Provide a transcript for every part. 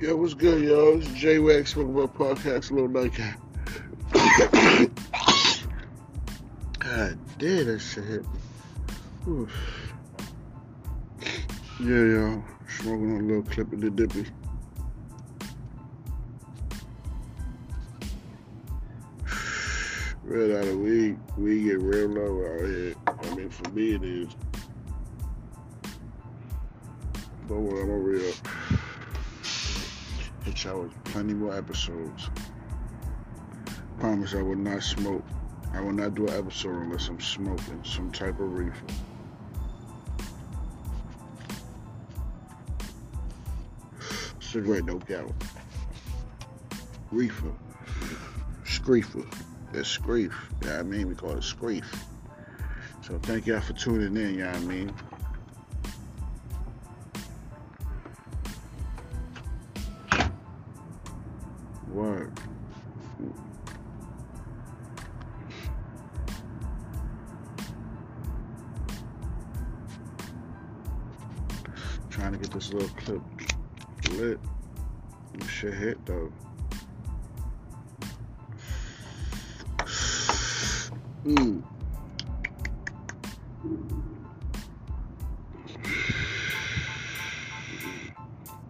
Yo, what's good, yo? It's J Wax from my podcast, a Little Nightcap. God damn, that shit hit me. Oof. Yeah, yo. Smoking a little clip of the dippy. Red out of weed. We get real low out here. I mean, for me, it is. But when I'm over here, hit y'all with plenty more episodes. Promise I will not smoke. I will not do an episode unless I'm smoking some type of reefer. Cigarette, no doubt. Reefer. Screefer. That's screef. You know I mean? We call it screef. So thank y'all for tuning in, you know I mean? Word. Trying to get this little clip lit. This shit hit though. Mm.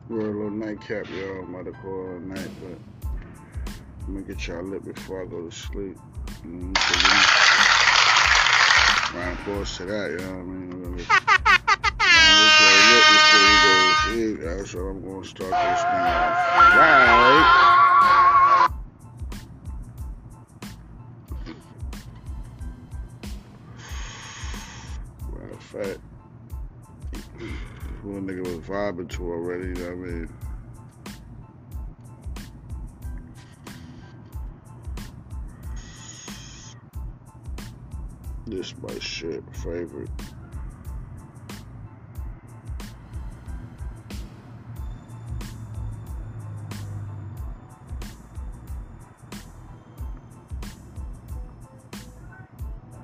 We're a little nightcap, y'all. I'm about to call it a night, but I'm gonna get y'all lit before I go to sleep. We don't- Round applause to that, you know what I mean? I'm gonna get, y'all lit before we go to sleep. That's what I'm gonna start this thing off. Right. Fact, who a nigga was vibing to already, you know what I mean? This my shit favorite.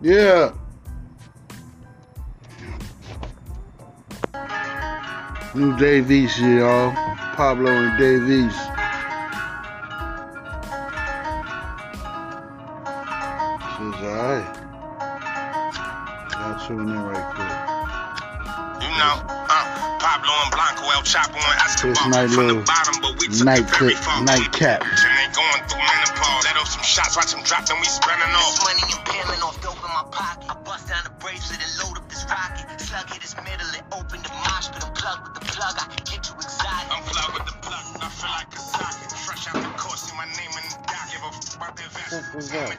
Yeah. New Davies, y'all. Pablo and Davies. Says alright. Y'all tune in right quick. You know, uh, Pablo and Blanco, El Chapo and Escobar. This night from little the bottom, but we took night it very far. nightcap. And they going through menopause. Let off some shots, watch them drop, then we spreading This money and peeling off dope in my pocket. I bust down the bracelet and load up this rocket. Slug hit his middle and open the mosh pit. I'm plugged with the plug. I get you excited. I'm plugged with the plug, I feel like a socket. Fresh out the course, see my name in the dock. Give a f about that vest. Fuck was that?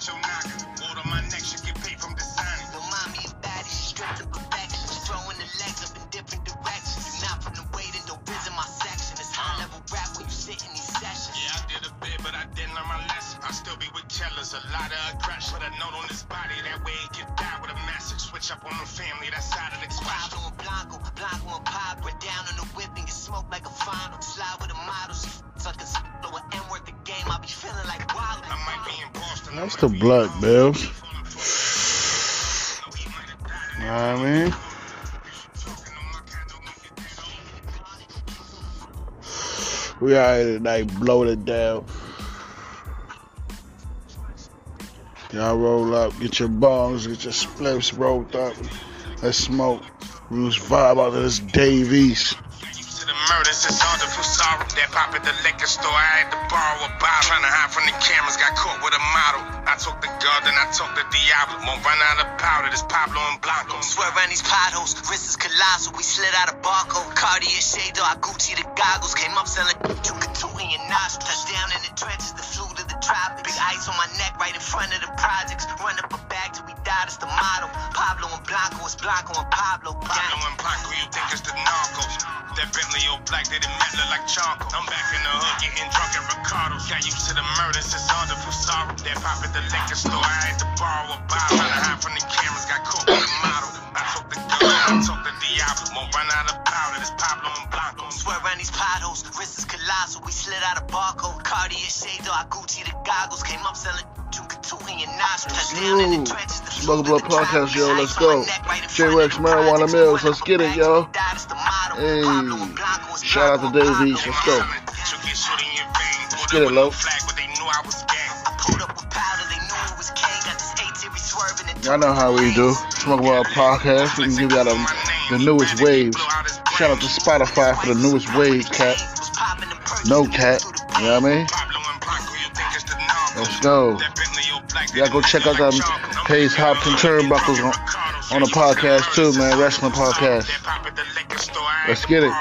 A lot of aggression. Put a note on his body, that way he can die with a message. Switch up on the family, that side of the expression. Pablo and Blanco, Blanco and Pab, we're down in the whip and get smoked like a final. Slide with a model, she f- like a an N-word the game. I be feeling like wild. I might be in Boston. That's the blood, Bills. Know what I mean? We out here tonight, blowing it down. Y'all roll up, get your bongs, get your spliffs rolled up. Let's smoke. We was vibe out of this Davies. Used the murders, it's hard to feel sorrow. That pop at the liquor store, I had to borrow a bottle. Trying to hide from the cameras, got caught with a model. I took the God, then I took the Diablo. Won't run out of powder, this Pablo and Blanco. Swear around these potholes, wrist is colossal. We slid out a barcode. Cartier shade, I Gucci the goggles. Came up selling you could two in your nostrils. Touchdown in the trenches, the flew the. Big ice on my neck, right in front of the projects. Run up a bag till we die, that's the motto. Pablo and Blanco, it's Blanco and Pablo. Pablo and Blanco, you think it's the narcos. That Bentley all black, they didn't look like charcoal. I'm back in the hood, getting drunk at Ricardo's. Got used to the murders, it's hard to feel sorrow. That pop at the liquor store, I had to borrow a bottle. Trying to hide from the cameras, got caught with a model. I took the gun, I took the Diablo. Won't run out of powder, this Pablo and Blanco. Swear around these potholes, wrist is colossal. We slid out a barcode. Cartier shade, I Gucci the goggles. Came up selling two two in your nostrils. Touchdown in the Ooh. trenches, the Smoke Blood Podcast, yo, let's go. neck, J front Rex Marijuana. Mills, let's get it, yo. till we die, that's the motto. Hey. Pablo and Blanco, it's Shout out to and let's go. Let's get it, Lo. Flag, but they knew I was gang. Pulled up with powder, they knew it was king. Got this A-Series swerving and Y'all know how we do. Smoke Wild Podcast. We can give y'all the, the newest waves. Shout out to Spotify for the newest wave, cat. No cat. You know what I mean? Let's go. That Y'all go check out them Pace Hopkins Turnbuckles on, on the podcast too, man. Wrestling podcast. Let's get it.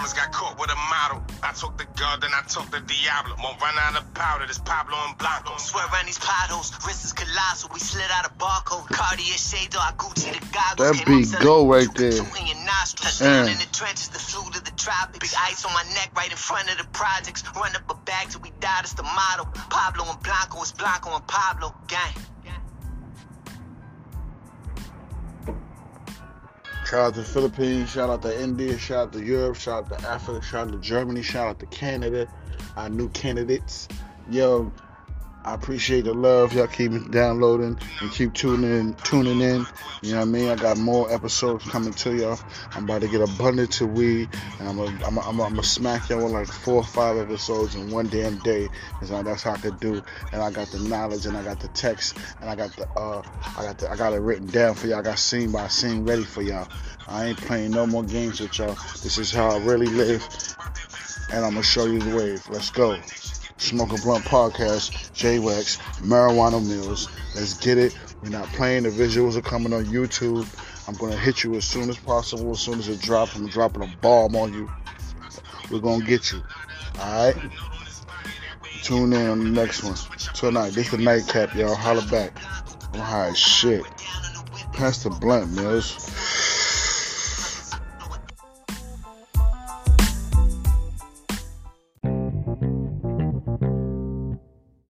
Trying to hide from the cameras, got caught with a model. I took the gun, then I took the Diablo. Won't run out of powder, this Pablo and Blanco. Swear around these potholes, wrist is colossal. We slid out a barcode. Cartier shade, I Gucci the goggles. That beat go right there. Two in your nostrils. Touchdown Mm. in the trenches, the flu to the tropics. Big ice on my neck right in front of the projects. Run up a bag till we die, that's the motto. Pablo and Blanco, it's Blanco and Pablo. Gang. Shout out to Philippines, shout out to India, shout out to Europe, shout out to Africa, shout out to Germany, shout out to Canada, our new candidates. Yo, I appreciate the love. Y'all keep downloading and keep tuning in, tuning in. You know what I mean? I got more episodes coming to y'all. I'm about to get abundant to weed, and I'm gonna I'm I'm I'm smack y'all with like four or five episodes in one damn day. Cause that's how I could do. And I got the knowledge, and I got the text, and I got the uh I got the I got it written down for y'all. I got scene by scene ready for y'all. I ain't playing no more games with y'all. This is how I really live, and I'm gonna show you the wave. Let's go. Smoke a Blunt Podcast, J-Wax, Marijuana Mills. Let's get it. We're not playing. The visuals are coming on YouTube. I'm going to hit you as soon as possible. As soon as it drops, I'm dropping a bomb on you. We're going to get you. All right? Tune in on the next one. Tonight. This the nightcap, y'all. Holla back. I'm high as shit. Pass the blunt, Mills.